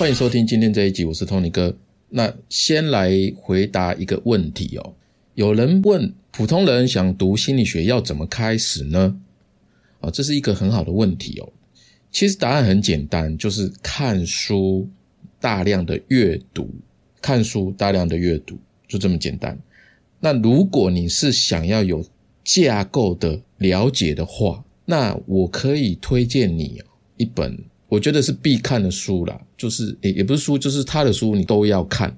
欢迎收听今天这一集，我是 Tony 哥。那先来回答一个问题哦，有人问普通人想读心理学要怎么开始呢？啊，这是一个很好的问题哦。其实答案很简单，就是看书，大量的阅读，看书，大量的阅读，就这么简单。那如果你是想要有架构的了解的话，那我可以推荐你一本，我觉得是必看的书啦，就是也也不是书，就是他的书你都要看，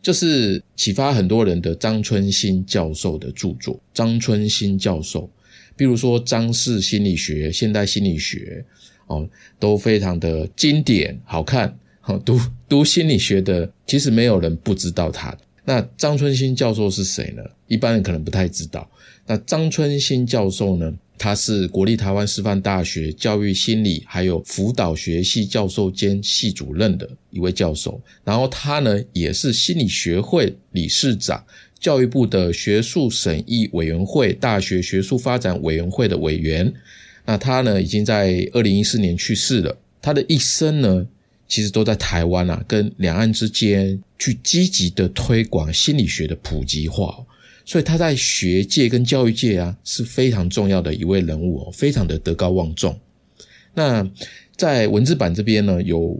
就是启发很多人的张春新教授的著作。张春新教授，比如说张氏心理学、现代心理学。哦，都非常的经典，好看。好读读心理学的，其实没有人不知道他。那张春新教授是谁呢？一般人可能不太知道。那张春新教授呢？他是国立台湾师范大学教育心理还有辅导学系教授兼系主任的一位教授。然后他呢，也是心理学会理事长，教育部的学术审议委员会、大学学术发展委员会的委员。那他呢，已经在二零一四年去世了。他的一生呢，其实都在台湾啊，跟两岸之间去积极的推广心理学的普及化。所以他在学界跟教育界啊，是非常重要的一位人物哦，非常的德高望重。那在文字版这边呢，有。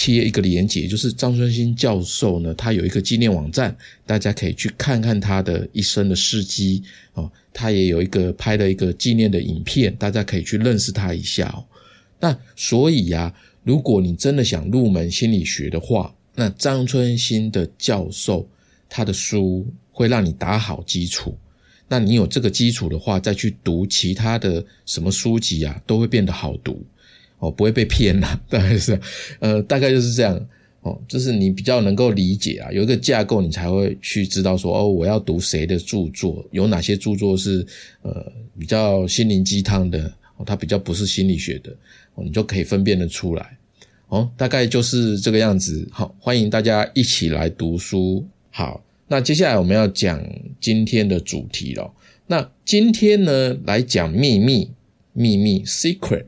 贴一个连结，就是张春新教授呢，他有一个纪念网站，大家可以去看看他的一生的事迹哦。他也有一个拍了一个纪念的影片，大家可以去认识他一下哦。那所以呀，如果你真的想入门心理学的话，那张春新的教授他的书会让你打好基础。那你有这个基础的话，再去读其他的什么书籍啊，都会变得好读。哦，不会被骗啦，大概是，呃，大概就是这样。哦，就是你比较能够理解啊，有一个架构，你才会去知道说，哦，我要读谁的著作，有哪些著作是呃比较心灵鸡汤的，它比较不是心理学的，你就可以分辨得出来。哦，大概就是这个样子。好，欢迎大家一起来读书。好，那接下来我们要讲今天的主题了。那今天呢，来讲秘密，秘密 （secret）。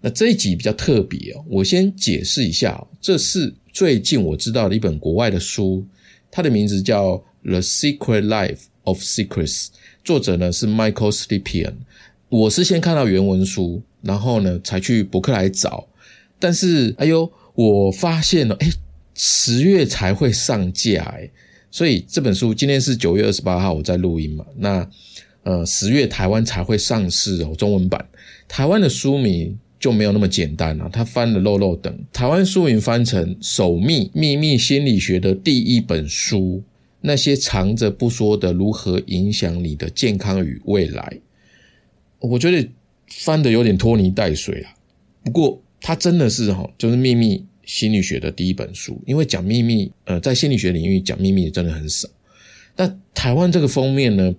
那这一集比较特别哦，我先解释一下，这是最近我知道的一本国外的书，它的名字叫《The Secret Life of Secrets》，作者呢是 Michael Stepien。我是先看到原文书，然后呢才去博客来找，但是哎呦，我发现了，哎，十月才会上架，哎，所以这本书今天是九月二十八号我在录音嘛，那呃十月台湾才会上市哦，中文版，台湾的书名。就没有那么简单了。他翻了漏漏等，台湾书名翻成《守密秘密心理学的第一本书》，那些藏着不说的如何影响你的健康与未来。我觉得翻的有点拖泥带水啊。不过它真的是哈，就是秘密心理学的第一本书，因为讲秘密，呃，在心理学领域讲秘密真的很少。但台湾这个封面呢？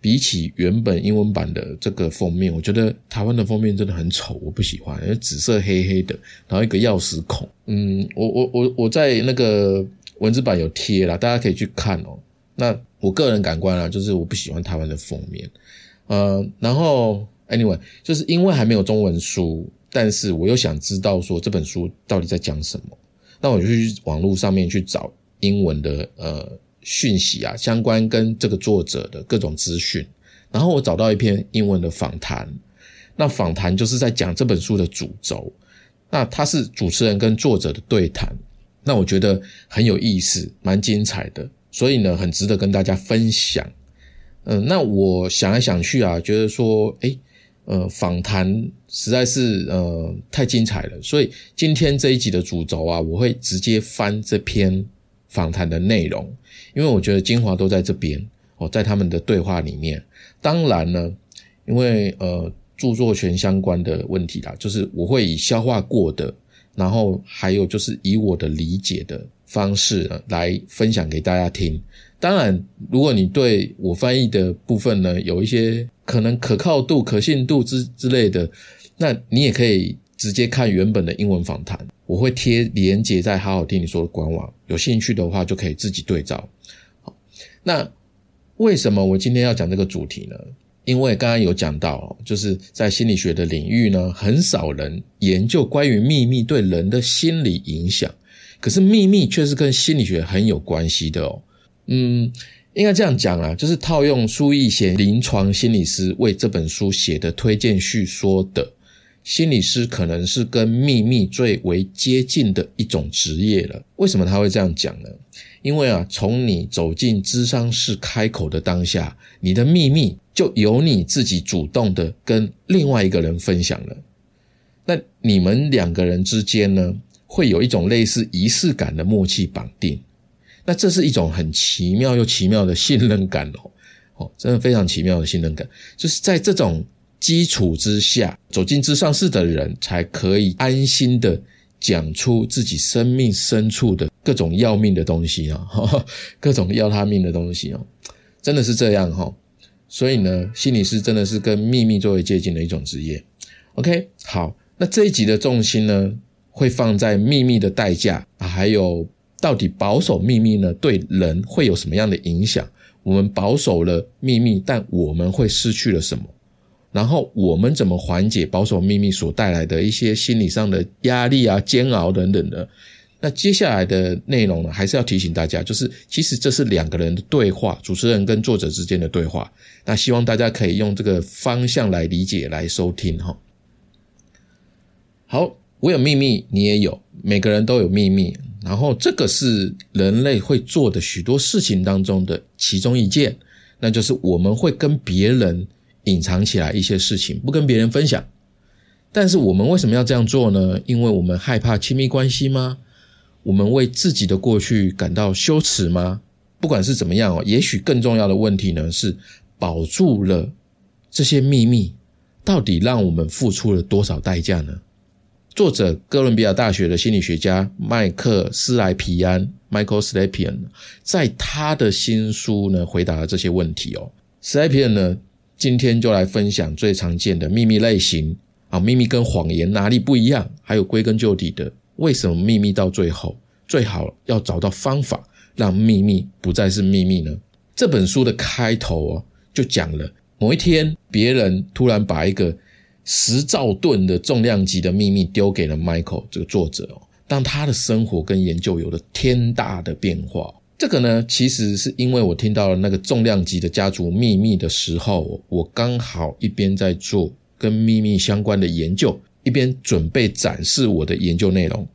比起原本英文版的这个封面，我觉得台湾的封面真的很丑，我不喜欢，因为紫色黑黑的，然后一个钥匙孔。嗯，我我我我在那个文字版有贴了，大家可以去看哦。那我个人感官啊，就是我不喜欢台湾的封面。呃，然后 anyway，就是因为还没有中文书，但是我又想知道说这本书到底在讲什么，那我就去网络上面去找英文的呃。讯息啊，相关跟这个作者的各种资讯，然后我找到一篇英文的访谈，那访谈就是在讲这本书的主轴，那他是主持人跟作者的对谈，那我觉得很有意思，蛮精彩的，所以呢，很值得跟大家分享。嗯，那我想来想去啊，觉得说，诶呃，访谈实在是呃太精彩了，所以今天这一集的主轴啊，我会直接翻这篇访谈的内容。因为我觉得精华都在这边哦，在他们的对话里面。当然呢，因为呃著作权相关的问题啦，就是我会以消化过的，然后还有就是以我的理解的方式来分享给大家听。当然，如果你对我翻译的部分呢有一些可能可靠度、可信度之之类的，那你也可以直接看原本的英文访谈。我会贴连接在好好听你说的官网，有兴趣的话就可以自己对照。好，那为什么我今天要讲这个主题呢？因为刚刚有讲到，就是在心理学的领域呢，很少人研究关于秘密对人的心理影响。可是秘密却是跟心理学很有关系的哦。嗯，应该这样讲啊，就是套用苏逸贤临床心理师为这本书写的推荐序说的，心理师可能是跟秘密最为接近的一种职业了。为什么他会这样讲呢？因为啊，从你走进咨商室开口的当下，你的秘密就由你自己主动的跟另外一个人分享了。那你们两个人之间呢，会有一种类似仪式感的默契绑定。那这是一种很奇妙又奇妙的信任感哦，哦，真的非常奇妙的信任感。就是在这种基础之下，走进咨商室的人才可以安心的讲出自己生命深处的各种要命的东西啊，各种要他命的东西哦，真的是这样哈。所以呢，心理师真的是跟秘密作为接近的一种职业。OK，好。那这一集的重心呢，会放在秘密的代价，还有到底保守秘密呢，对人会有什么样的影响？我们保守了秘密，但我们会失去了什么？然后我们怎么缓解保守秘密所带来的一些心理上的压力啊、煎熬等等的？那接下来的内容呢，还是要提醒大家，就是其实这是两个人的对话，主持人跟作者之间的对话。那希望大家可以用这个方向来理解、来收听哈。好，我有秘密，你也有，每个人都有秘密。然后这个是人类会做的许多事情当中的其中一件，那就是我们会跟别人隐藏起来一些事情，不跟别人分享。但是我们为什么要这样做呢？因为我们害怕亲密关系吗？我们为自己的过去感到羞耻吗？不管是怎么样哦，也许更重要的问题呢是保住了这些秘密，到底让我们付出了多少代价呢？作者哥伦比亚大学的心理学家麦克斯莱皮安 （Michael Slepian） 在他的新书呢回答了这些问题哦。Slepian 呢今天就来分享最常见的秘密类型啊，秘密跟谎言哪里不一样？还有归根究底的，为什么秘密到最后最好要找到方法让秘密不再是秘密呢？这本书的开头哦就讲了，某一天别人突然把一个十兆吨的重量级的秘密丢给了 Michael 这个作者哦，当他的生活跟研究有了天大的变化。这个呢，其实是因为我听到了那个重量级的家族秘密的时候，我刚好一边在做跟秘密相关的研究，一边准备展示我的研究内容。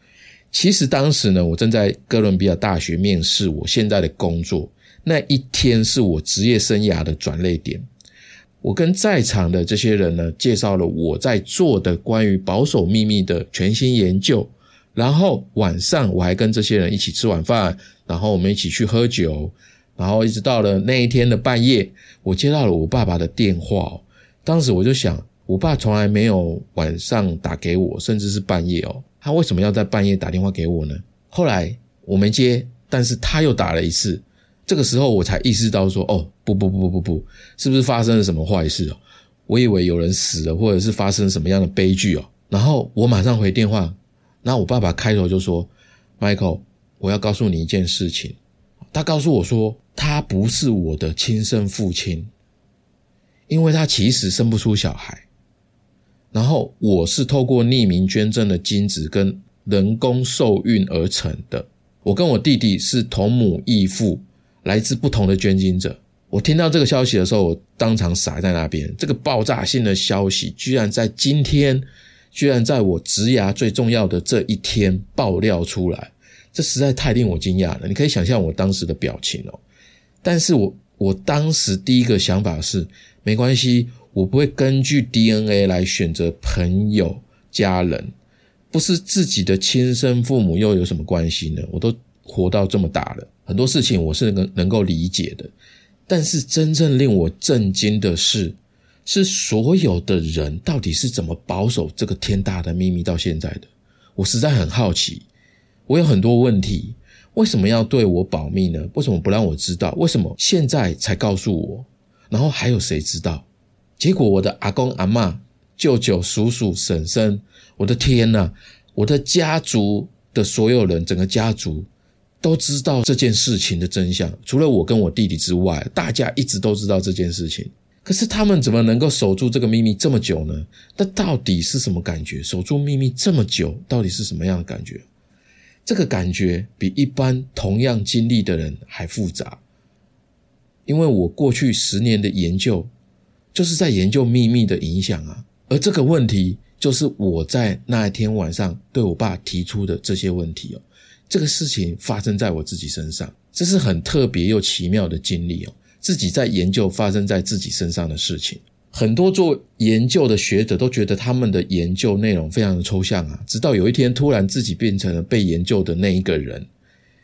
其实当时呢，我正在哥伦比亚大学面试我现在的工作，那一天是我职业生涯的转捩点。我跟在场的这些人呢，介绍了我在做的关于保守秘密的全新研究。然后晚上我还跟这些人一起吃晚饭，然后我们一起去喝酒，然后一直到了那一天的半夜，我接到了我爸爸的电话。当时我就想，我爸从来没有晚上打给我，甚至是半夜哦，他为什么要在半夜打电话给我呢？后来我没接，但是他又打了一次。这个时候我才意识到说，哦，不不不不不不，是不是发生了什么坏事哦？我以为有人死了，或者是发生什么样的悲剧哦。然后我马上回电话，那我爸爸开头就说：“Michael，我要告诉你一件事情。”他告诉我说，他不是我的亲生父亲，因为他其实生不出小孩。然后我是透过匿名捐赠的精子跟人工受孕而成的。我跟我弟弟是同母异父。来自不同的捐精者，我听到这个消息的时候，我当场傻在那边。这个爆炸性的消息，居然在今天，居然在我植牙最重要的这一天爆料出来，这实在太令我惊讶了。你可以想象我当时的表情哦。但是我我当时第一个想法是，没关系，我不会根据 DNA 来选择朋友、家人，不是自己的亲生父母又有什么关系呢？我都活到这么大了。很多事情我是能能够理解的，但是真正令我震惊的是，是所有的人到底是怎么保守这个天大的秘密到现在的？我实在很好奇。我有很多问题，为什么要对我保密呢？为什么不让我知道？为什么现在才告诉我？然后还有谁知道？结果我的阿公阿妈、舅舅、叔叔、婶婶，我的天呐！我的家族的所有人，整个家族。都知道这件事情的真相，除了我跟我弟弟之外，大家一直都知道这件事情。可是他们怎么能够守住这个秘密这么久呢？那到底是什么感觉？守住秘密这么久，到底是什么样的感觉？这个感觉比一般同样经历的人还复杂，因为我过去十年的研究就是在研究秘密的影响啊，而这个问题就是我在那一天晚上对我爸提出的这些问题哦。这个事情发生在我自己身上，这是很特别又奇妙的经历哦。自己在研究发生在自己身上的事情，很多做研究的学者都觉得他们的研究内容非常的抽象啊。直到有一天，突然自己变成了被研究的那一个人，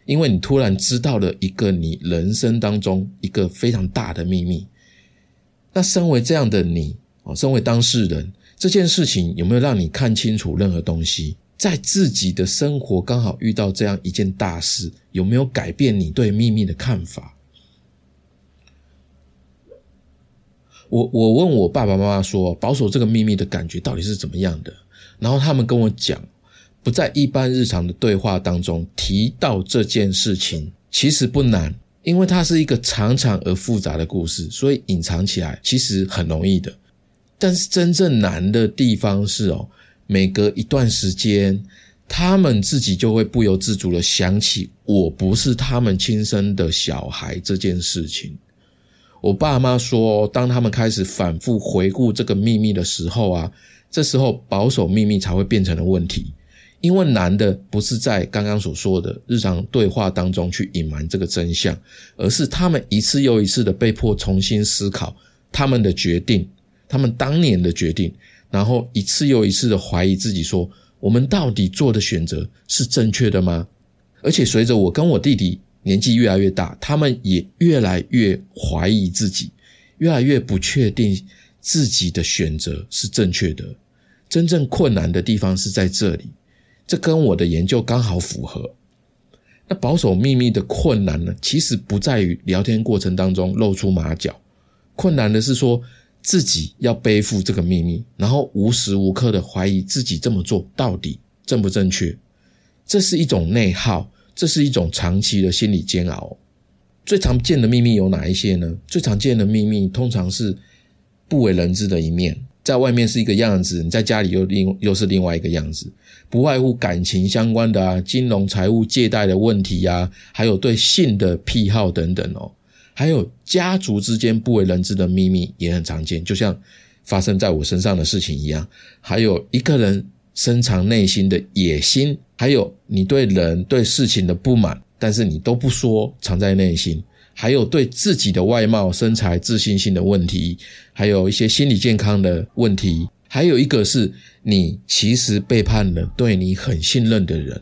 因为你突然知道了一个你人生当中一个非常大的秘密。那身为这样的你哦，身为当事人，这件事情有没有让你看清楚任何东西？在自己的生活刚好遇到这样一件大事，有没有改变你对秘密的看法？我我问我爸爸妈妈说，保守这个秘密的感觉到底是怎么样的？然后他们跟我讲，不在一般日常的对话当中提到这件事情，其实不难，因为它是一个长长而复杂的故事，所以隐藏起来其实很容易的。但是真正难的地方是哦。每隔一段时间，他们自己就会不由自主的想起我不是他们亲生的小孩这件事情。我爸妈说，当他们开始反复回顾这个秘密的时候啊，这时候保守秘密才会变成了问题。因为难的不是在刚刚所说的日常对话当中去隐瞒这个真相，而是他们一次又一次的被迫重新思考他们的决定，他们当年的决定。然后一次又一次的怀疑自己，说我们到底做的选择是正确的吗？而且随着我跟我弟弟年纪越来越大，他们也越来越怀疑自己，越来越不确定自己的选择是正确的。真正困难的地方是在这里，这跟我的研究刚好符合。那保守秘密的困难呢？其实不在于聊天过程当中露出马脚，困难的是说。自己要背负这个秘密，然后无时无刻的怀疑自己这么做到底正不正确，这是一种内耗，这是一种长期的心理煎熬。最常见的秘密有哪一些呢？最常见的秘密通常是不为人知的一面，在外面是一个样子，你在家里又另又是另外一个样子，不外乎感情相关的啊，金融财务借贷的问题呀，还有对性的癖好等等哦。还有家族之间不为人知的秘密也很常见，就像发生在我身上的事情一样。还有一个人深藏内心的野心，还有你对人对事情的不满，但是你都不说，藏在内心。还有对自己的外貌、身材、自信心的问题，还有一些心理健康的问题。还有一个是你其实背叛了对你很信任的人，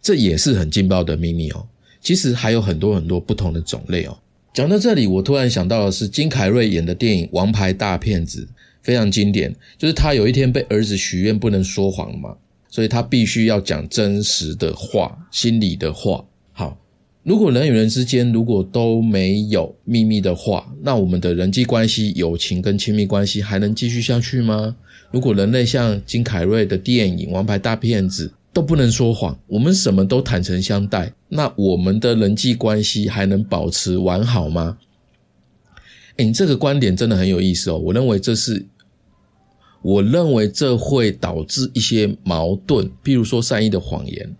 这也是很劲爆的秘密哦。其实还有很多很多不同的种类哦。讲到这里，我突然想到的是金凯瑞演的电影《王牌大骗子》，非常经典。就是他有一天被儿子许愿不能说谎嘛，所以他必须要讲真实的话、心里的话。好，如果人与人之间如果都没有秘密的话，那我们的人际关系、友情跟亲密关系还能继续下去吗？如果人类像金凯瑞的电影《王牌大骗子》，都不能说谎，我们什么都坦诚相待，那我们的人际关系还能保持完好吗？哎，你这个观点真的很有意思哦。我认为这是，我认为这会导致一些矛盾，譬如说善意的谎言。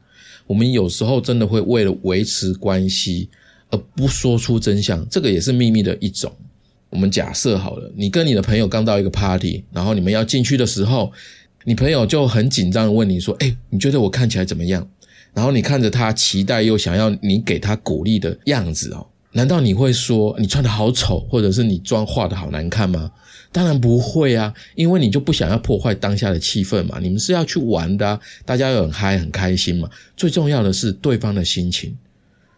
我们有时候真的会为了维持关系而不说出真相，这个也是秘密的一种。我们假设好了，你跟你的朋友刚到一个 party，然后你们要进去的时候。你朋友就很紧张的问你说：“哎，你觉得我看起来怎么样？”然后你看着他期待又想要你给他鼓励的样子哦，难道你会说你穿的好丑，或者是你妆化的好难看吗？当然不会啊，因为你就不想要破坏当下的气氛嘛。你们是要去玩的，大家又很嗨很开心嘛。最重要的是对方的心情，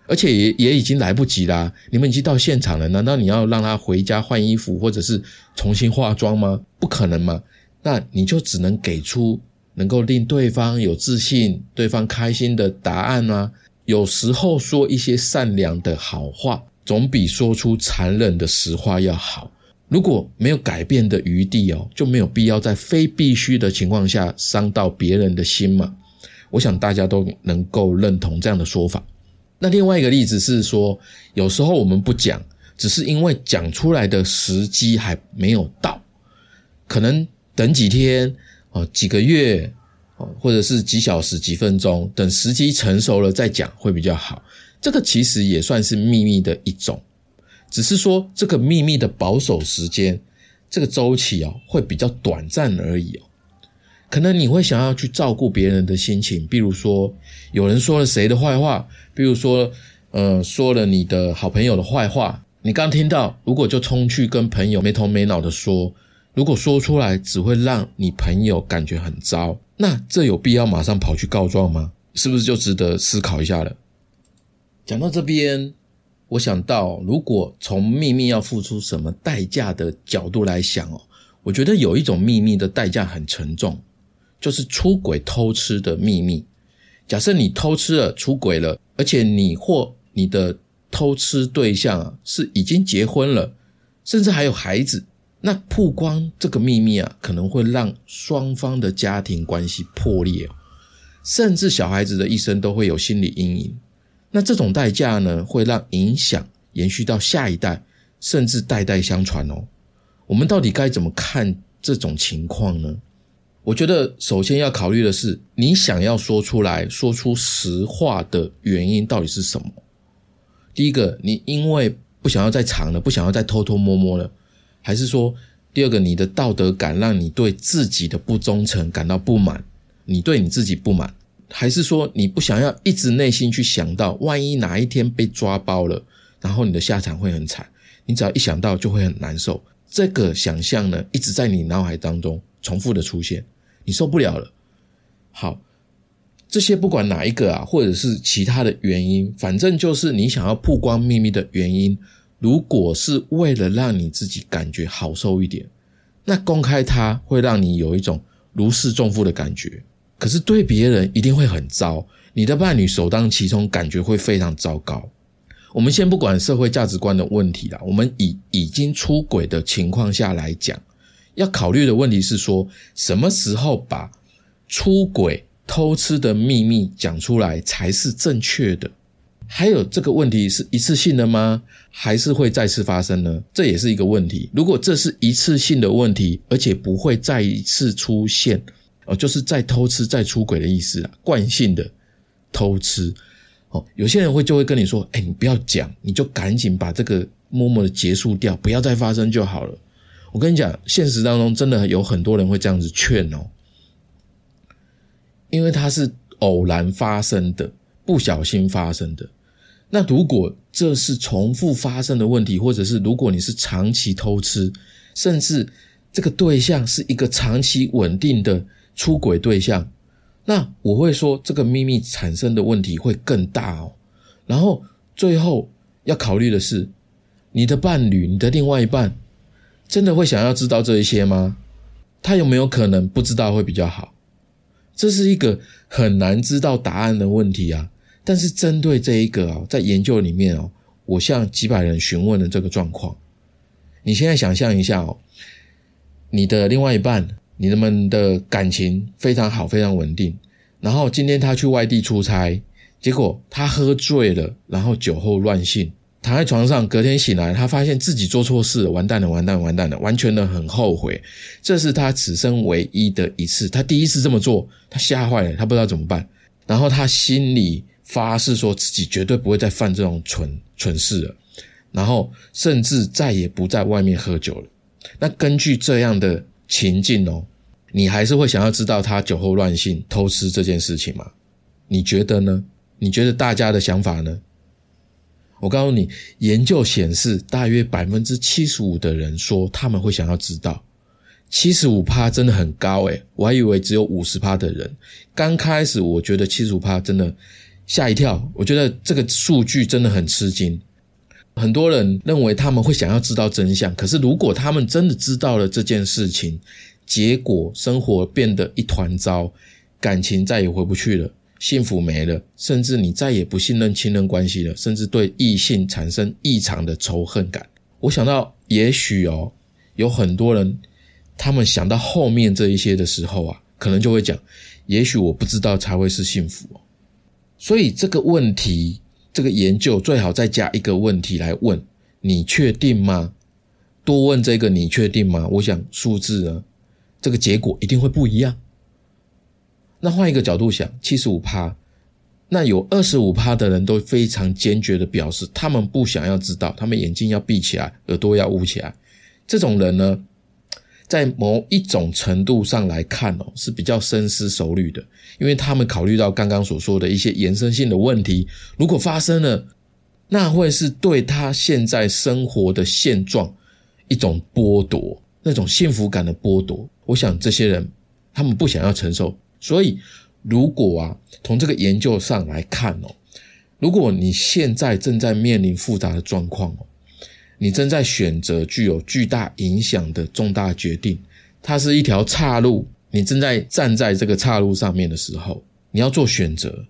而且也也已经来不及啦。你们已经到现场了，难道你要让他回家换衣服，或者是重新化妆吗？不可能嘛。那你就只能给出能够令对方有自信、对方开心的答案啊。有时候说一些善良的好话，总比说出残忍的实话要好。如果没有改变的余地哦，就没有必要在非必须的情况下伤到别人的心嘛。我想大家都能够认同这样的说法。那另外一个例子是说，有时候我们不讲，只是因为讲出来的时机还没有到，可能。等几天哦，几个月哦，或者是几小时、几分钟，等时机成熟了再讲会比较好。这个其实也算是秘密的一种，只是说这个秘密的保守时间，这个周期哦会比较短暂而已哦。可能你会想要去照顾别人的心情，比如说有人说了谁的坏话，比如说呃说了你的好朋友的坏话，你刚听到，如果就冲去跟朋友没头没脑的说。如果说出来只会让你朋友感觉很糟，那这有必要马上跑去告状吗？是不是就值得思考一下了？讲到这边，我想到，如果从秘密要付出什么代价的角度来想哦，我觉得有一种秘密的代价很沉重，就是出轨偷吃的秘密。假设你偷吃了、出轨了，而且你或你的偷吃对象是已经结婚了，甚至还有孩子。那曝光这个秘密啊，可能会让双方的家庭关系破裂，甚至小孩子的一生都会有心理阴影。那这种代价呢，会让影响延续到下一代，甚至代代相传哦。我们到底该怎么看这种情况呢？我觉得首先要考虑的是，你想要说出来说出实话的原因到底是什么？第一个，你因为不想要再藏了，不想要再偷偷摸摸了。还是说，第二个，你的道德感让你对自己的不忠诚感到不满，你对你自己不满，还是说你不想要一直内心去想到，万一哪一天被抓包了，然后你的下场会很惨，你只要一想到就会很难受。这个想象呢，一直在你脑海当中重复的出现，你受不了了。好，这些不管哪一个啊，或者是其他的原因，反正就是你想要曝光秘密的原因。如果是为了让你自己感觉好受一点，那公开它会让你有一种如释重负的感觉。可是对别人一定会很糟，你的伴侣首当其冲，感觉会非常糟糕。我们先不管社会价值观的问题啦，我们以已经出轨的情况下来讲，要考虑的问题是说，什么时候把出轨偷吃的秘密讲出来才是正确的？还有这个问题是一次性的吗？还是会再次发生呢？这也是一个问题。如果这是一次性的问题，而且不会再一次出现，哦，就是再偷吃、再出轨的意思啊，惯性的偷吃。哦，有些人会就会跟你说：“哎，你不要讲，你就赶紧把这个默默的结束掉，不要再发生就好了。”我跟你讲，现实当中真的有很多人会这样子劝哦，因为它是偶然发生的，不小心发生的。那如果这是重复发生的问题，或者是如果你是长期偷吃，甚至这个对象是一个长期稳定的出轨对象，那我会说这个秘密产生的问题会更大哦。然后最后要考虑的是，你的伴侣、你的另外一半，真的会想要知道这一些吗？他有没有可能不知道会比较好？这是一个很难知道答案的问题啊。但是针对这一个啊，在研究里面哦，我向几百人询问了这个状况。你现在想象一下哦，你的另外一半，你们的感情非常好，非常稳定。然后今天他去外地出差，结果他喝醉了，然后酒后乱性，躺在床上，隔天醒来，他发现自己做错事，完蛋了，完蛋，完蛋了，完全的很后悔。这是他此生唯一的一次，他第一次这么做，他吓坏了，他不知道怎么办。然后他心里。发誓说自己绝对不会再犯这种蠢蠢事了，然后甚至再也不在外面喝酒了。那根据这样的情境哦，你还是会想要知道他酒后乱性偷吃这件事情吗？你觉得呢？你觉得大家的想法呢？我告诉你，研究显示，大约百分之七十五的人说他们会想要知道，七十五趴真的很高诶，我还以为只有五十趴的人。刚开始我觉得七十五趴真的。吓一跳，我觉得这个数据真的很吃惊。很多人认为他们会想要知道真相，可是如果他们真的知道了这件事情，结果生活变得一团糟，感情再也回不去了，幸福没了，甚至你再也不信任亲人关系了，甚至对异性产生异常的仇恨感。我想到，也许哦，有很多人，他们想到后面这一些的时候啊，可能就会讲：也许我不知道才会是幸福。所以这个问题，这个研究最好再加一个问题来问：你确定吗？多问这个，你确定吗？我想数字呢，这个结果一定会不一样。那换一个角度想，七十五趴，那有二十五趴的人都非常坚决的表示，他们不想要知道，他们眼睛要闭起来，耳朵要捂起来。这种人呢，在某一种程度上来看哦，是比较深思熟虑的，因为他们考虑到刚刚所说的一些延伸性的问题，如果发生了，那会是对他现在生活的现状一种剥夺，那种幸福感的剥夺。我想这些人他们不想要承受，所以如果啊，从这个研究上来看哦，如果你现在正在面临复杂的状况哦。你正在选择具有巨大影响的重大决定，它是一条岔路。你正在站在这个岔路上面的时候，你要做选择。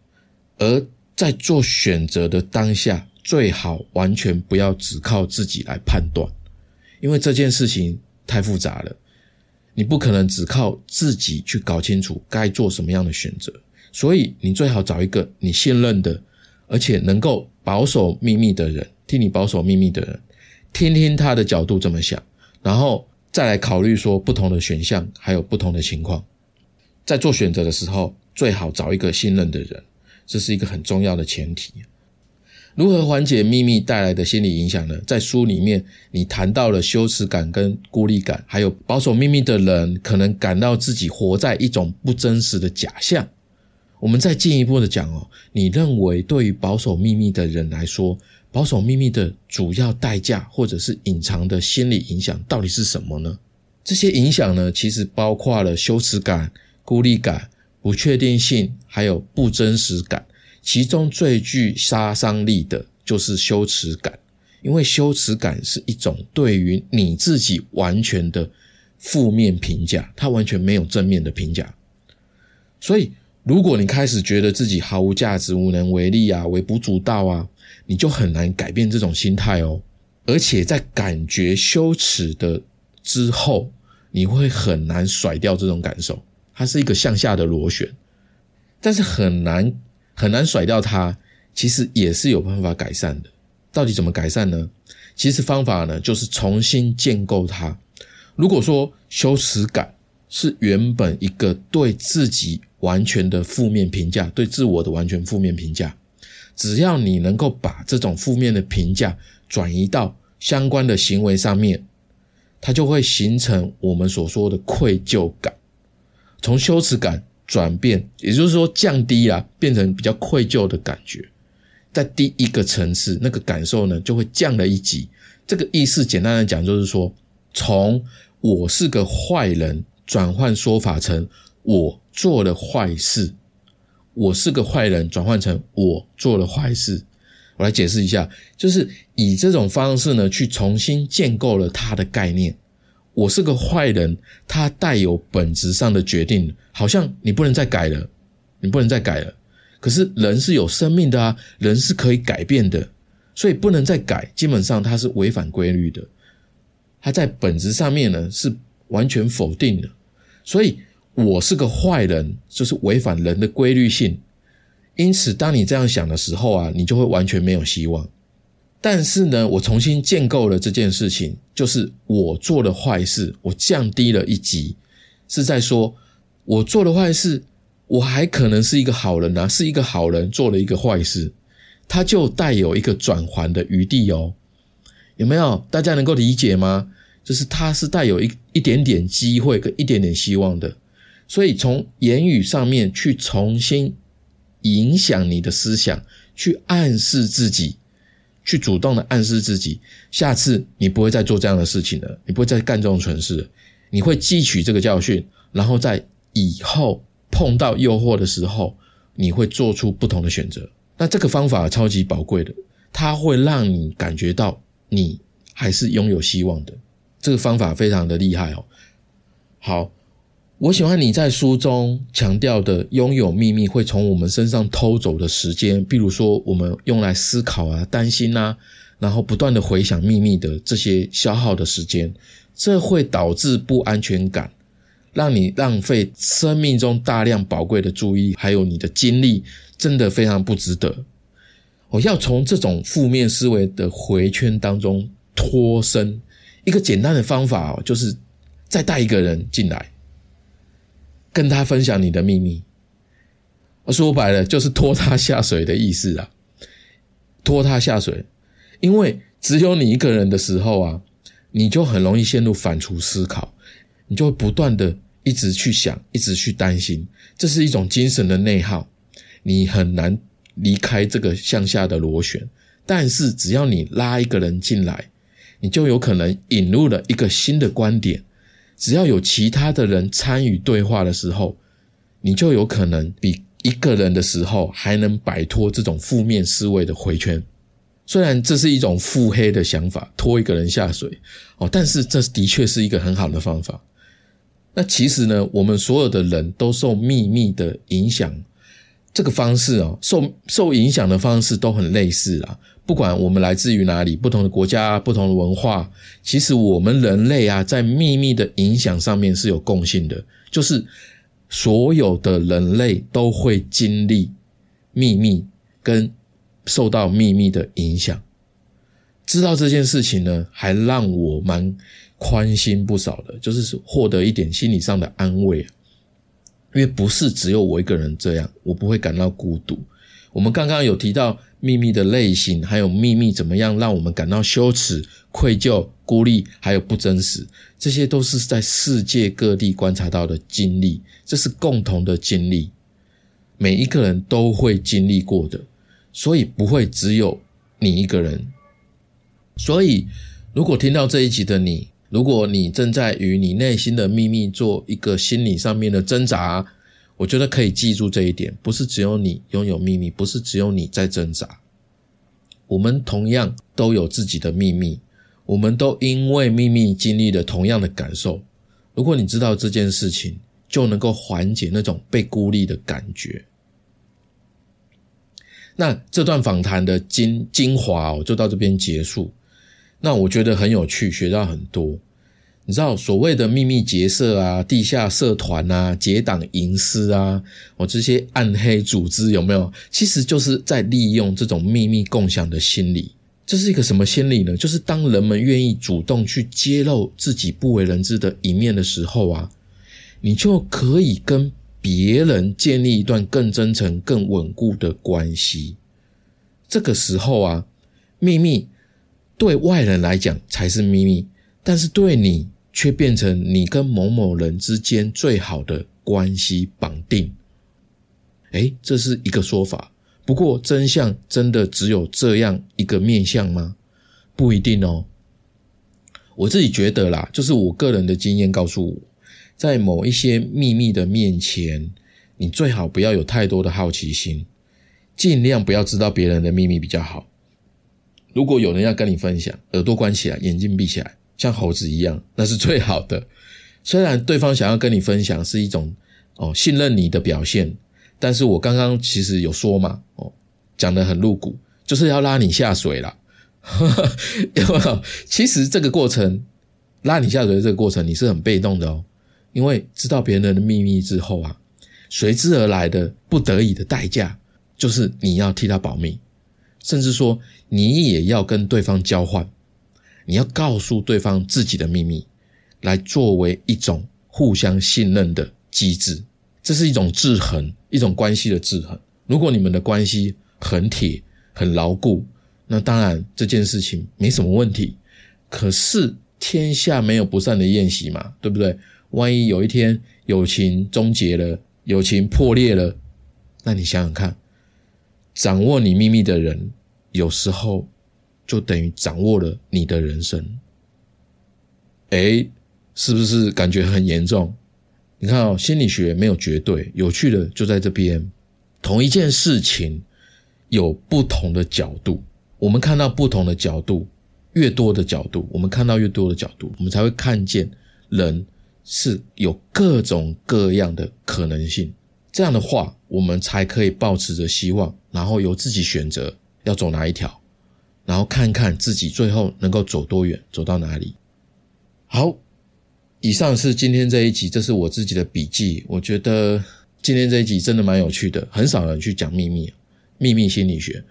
而在做选择的当下，最好完全不要只靠自己来判断，因为这件事情太复杂了。你不可能只靠自己去搞清楚该做什么样的选择，所以你最好找一个你信任的，而且能够保守秘密的人，替你保守秘密的人。听听他的角度这么想，然后再来考虑说不同的选项，还有不同的情况，在做选择的时候，最好找一个信任的人，这是一个很重要的前提。如何缓解秘密带来的心理影响呢？在书里面，你谈到了羞耻感跟孤立感，还有保守秘密的人可能感到自己活在一种不真实的假象。我们再进一步的讲哦，你认为对于保守秘密的人来说？保守秘密的主要代价，或者是隐藏的心理影响，到底是什么呢？这些影响呢，其实包括了羞耻感、孤立感、不确定性，还有不真实感。其中最具杀伤力的就是羞耻感，因为羞耻感是一种对于你自己完全的负面评价，它完全没有正面的评价。所以，如果你开始觉得自己毫无价值、无能为力啊、微不足道啊，你就很难改变这种心态哦，而且在感觉羞耻的之后，你会很难甩掉这种感受，它是一个向下的螺旋，但是很难很难甩掉它，其实也是有办法改善的。到底怎么改善呢？其实方法呢，就是重新建构它。如果说羞耻感是原本一个对自己完全的负面评价，对自我的完全负面评价。只要你能够把这种负面的评价转移到相关的行为上面，它就会形成我们所说的愧疚感，从羞耻感转变，也就是说降低啊，变成比较愧疚的感觉，在第一个层次，那个感受呢就会降了一级。这个意思简单的讲，就是说，从我是个坏人转换说法成我做了坏事。我是个坏人，转换成我做了坏事。我来解释一下，就是以这种方式呢，去重新建构了他的概念。我是个坏人，它带有本质上的决定，好像你不能再改了，你不能再改了。可是人是有生命的啊，人是可以改变的，所以不能再改。基本上它是违反规律的，它在本质上面呢是完全否定的，所以。我是个坏人，就是违反人的规律性。因此，当你这样想的时候啊，你就会完全没有希望。但是呢，我重新建构了这件事情，就是我做了坏事，我降低了一级，是在说我做了坏事，我还可能是一个好人啊，是一个好人做了一个坏事，他就带有一个转还的余地哦。有没有？大家能够理解吗？就是他是带有一一点点机会跟一点点希望的。所以，从言语上面去重新影响你的思想，去暗示自己，去主动的暗示自己，下次你不会再做这样的事情了，你不会再干这种蠢事，你会汲取这个教训，然后在以后碰到诱惑的时候，你会做出不同的选择。那这个方法超级宝贵的，它会让你感觉到你还是拥有希望的。这个方法非常的厉害哦。好。我喜欢你在书中强调的拥有秘密会从我们身上偷走的时间，比如说我们用来思考啊、担心啊，然后不断的回想秘密的这些消耗的时间，这会导致不安全感，让你浪费生命中大量宝贵的注意还有你的精力，真的非常不值得。我要从这种负面思维的回圈当中脱身，一个简单的方法哦就是再带一个人进来。跟他分享你的秘密，说白了就是拖他下水的意思啊，拖他下水，因为只有你一个人的时候啊，你就很容易陷入反刍思考，你就会不断的一直去想，一直去担心，这是一种精神的内耗，你很难离开这个向下的螺旋。但是只要你拉一个人进来，你就有可能引入了一个新的观点。只要有其他的人参与对话的时候，你就有可能比一个人的时候还能摆脱这种负面思维的回圈。虽然这是一种腹黑的想法，拖一个人下水哦，但是这的确是一个很好的方法。那其实呢，我们所有的人都受秘密的影响。这个方式哦，受受影响的方式都很类似啊。不管我们来自于哪里，不同的国家、不同的文化，其实我们人类啊，在秘密的影响上面是有共性的，就是所有的人类都会经历秘密跟受到秘密的影响。知道这件事情呢，还让我蛮宽心不少的，就是获得一点心理上的安慰。因为不是只有我一个人这样，我不会感到孤独。我们刚刚有提到秘密的类型，还有秘密怎么样让我们感到羞耻、愧疚、孤立，还有不真实，这些都是在世界各地观察到的经历，这是共同的经历，每一个人都会经历过的，所以不会只有你一个人。所以，如果听到这一集的你，如果你正在与你内心的秘密做一个心理上面的挣扎，我觉得可以记住这一点：不是只有你拥有秘密，不是只有你在挣扎。我们同样都有自己的秘密，我们都因为秘密经历了同样的感受。如果你知道这件事情，就能够缓解那种被孤立的感觉。那这段访谈的精精华哦，就到这边结束。那我觉得很有趣，学到很多。你知道所谓的秘密结社啊、地下社团啊、结党营私啊，我这些暗黑组织有没有？其实就是在利用这种秘密共享的心理。这是一个什么心理呢？就是当人们愿意主动去揭露自己不为人知的一面的时候啊，你就可以跟别人建立一段更真诚、更稳固的关系。这个时候啊，秘密。对外人来讲才是秘密，但是对你却变成你跟某某人之间最好的关系绑定。哎，这是一个说法。不过真相真的只有这样一个面相吗？不一定哦。我自己觉得啦，就是我个人的经验告诉我，在某一些秘密的面前，你最好不要有太多的好奇心，尽量不要知道别人的秘密比较好。如果有人要跟你分享，耳朵关起来，眼睛闭起来，像猴子一样，那是最好的。虽然对方想要跟你分享是一种哦信任你的表现，但是我刚刚其实有说嘛，哦讲的很露骨，就是要拉你下水了。有没有？其实这个过程拉你下水的这个过程，你是很被动的哦，因为知道别人的秘密之后啊，随之而来的不得已的代价，就是你要替他保密。甚至说，你也要跟对方交换，你要告诉对方自己的秘密，来作为一种互相信任的机制。这是一种制衡，一种关系的制衡。如果你们的关系很铁、很牢固，那当然这件事情没什么问题。可是天下没有不散的宴席嘛，对不对？万一有一天友情终结了，友情破裂了，那你想想看。掌握你秘密的人，有时候就等于掌握了你的人生。哎，是不是感觉很严重？你看哦，心理学没有绝对，有趣的就在这边。同一件事情有不同的角度，我们看到不同的角度，越多的角度，我们看到越多的角度，我们才会看见人是有各种各样的可能性。这样的话，我们才可以保持着希望，然后由自己选择要走哪一条，然后看看自己最后能够走多远，走到哪里。好，以上是今天这一集，这是我自己的笔记。我觉得今天这一集真的蛮有趣的，很少人去讲秘密，秘密心理学。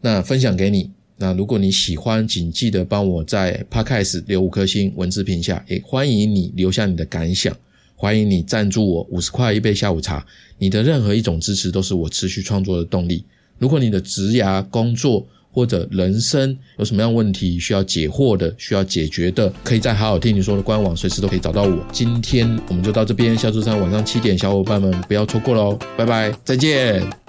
那分享给你。那如果你喜欢，请记得帮我在 Podcast 留五颗星，文字评下，也欢迎你留下你的感想。欢迎你赞助我五十块一杯下午茶。你的任何一种支持都是我持续创作的动力。如果你的职涯、工作或者人生有什么样问题需要解惑的、需要解决的，可以在好好听你说的官网随时都可以找到我。今天我们就到这边，下周三晚上七点，小伙伴们不要错过喽，拜拜，再见。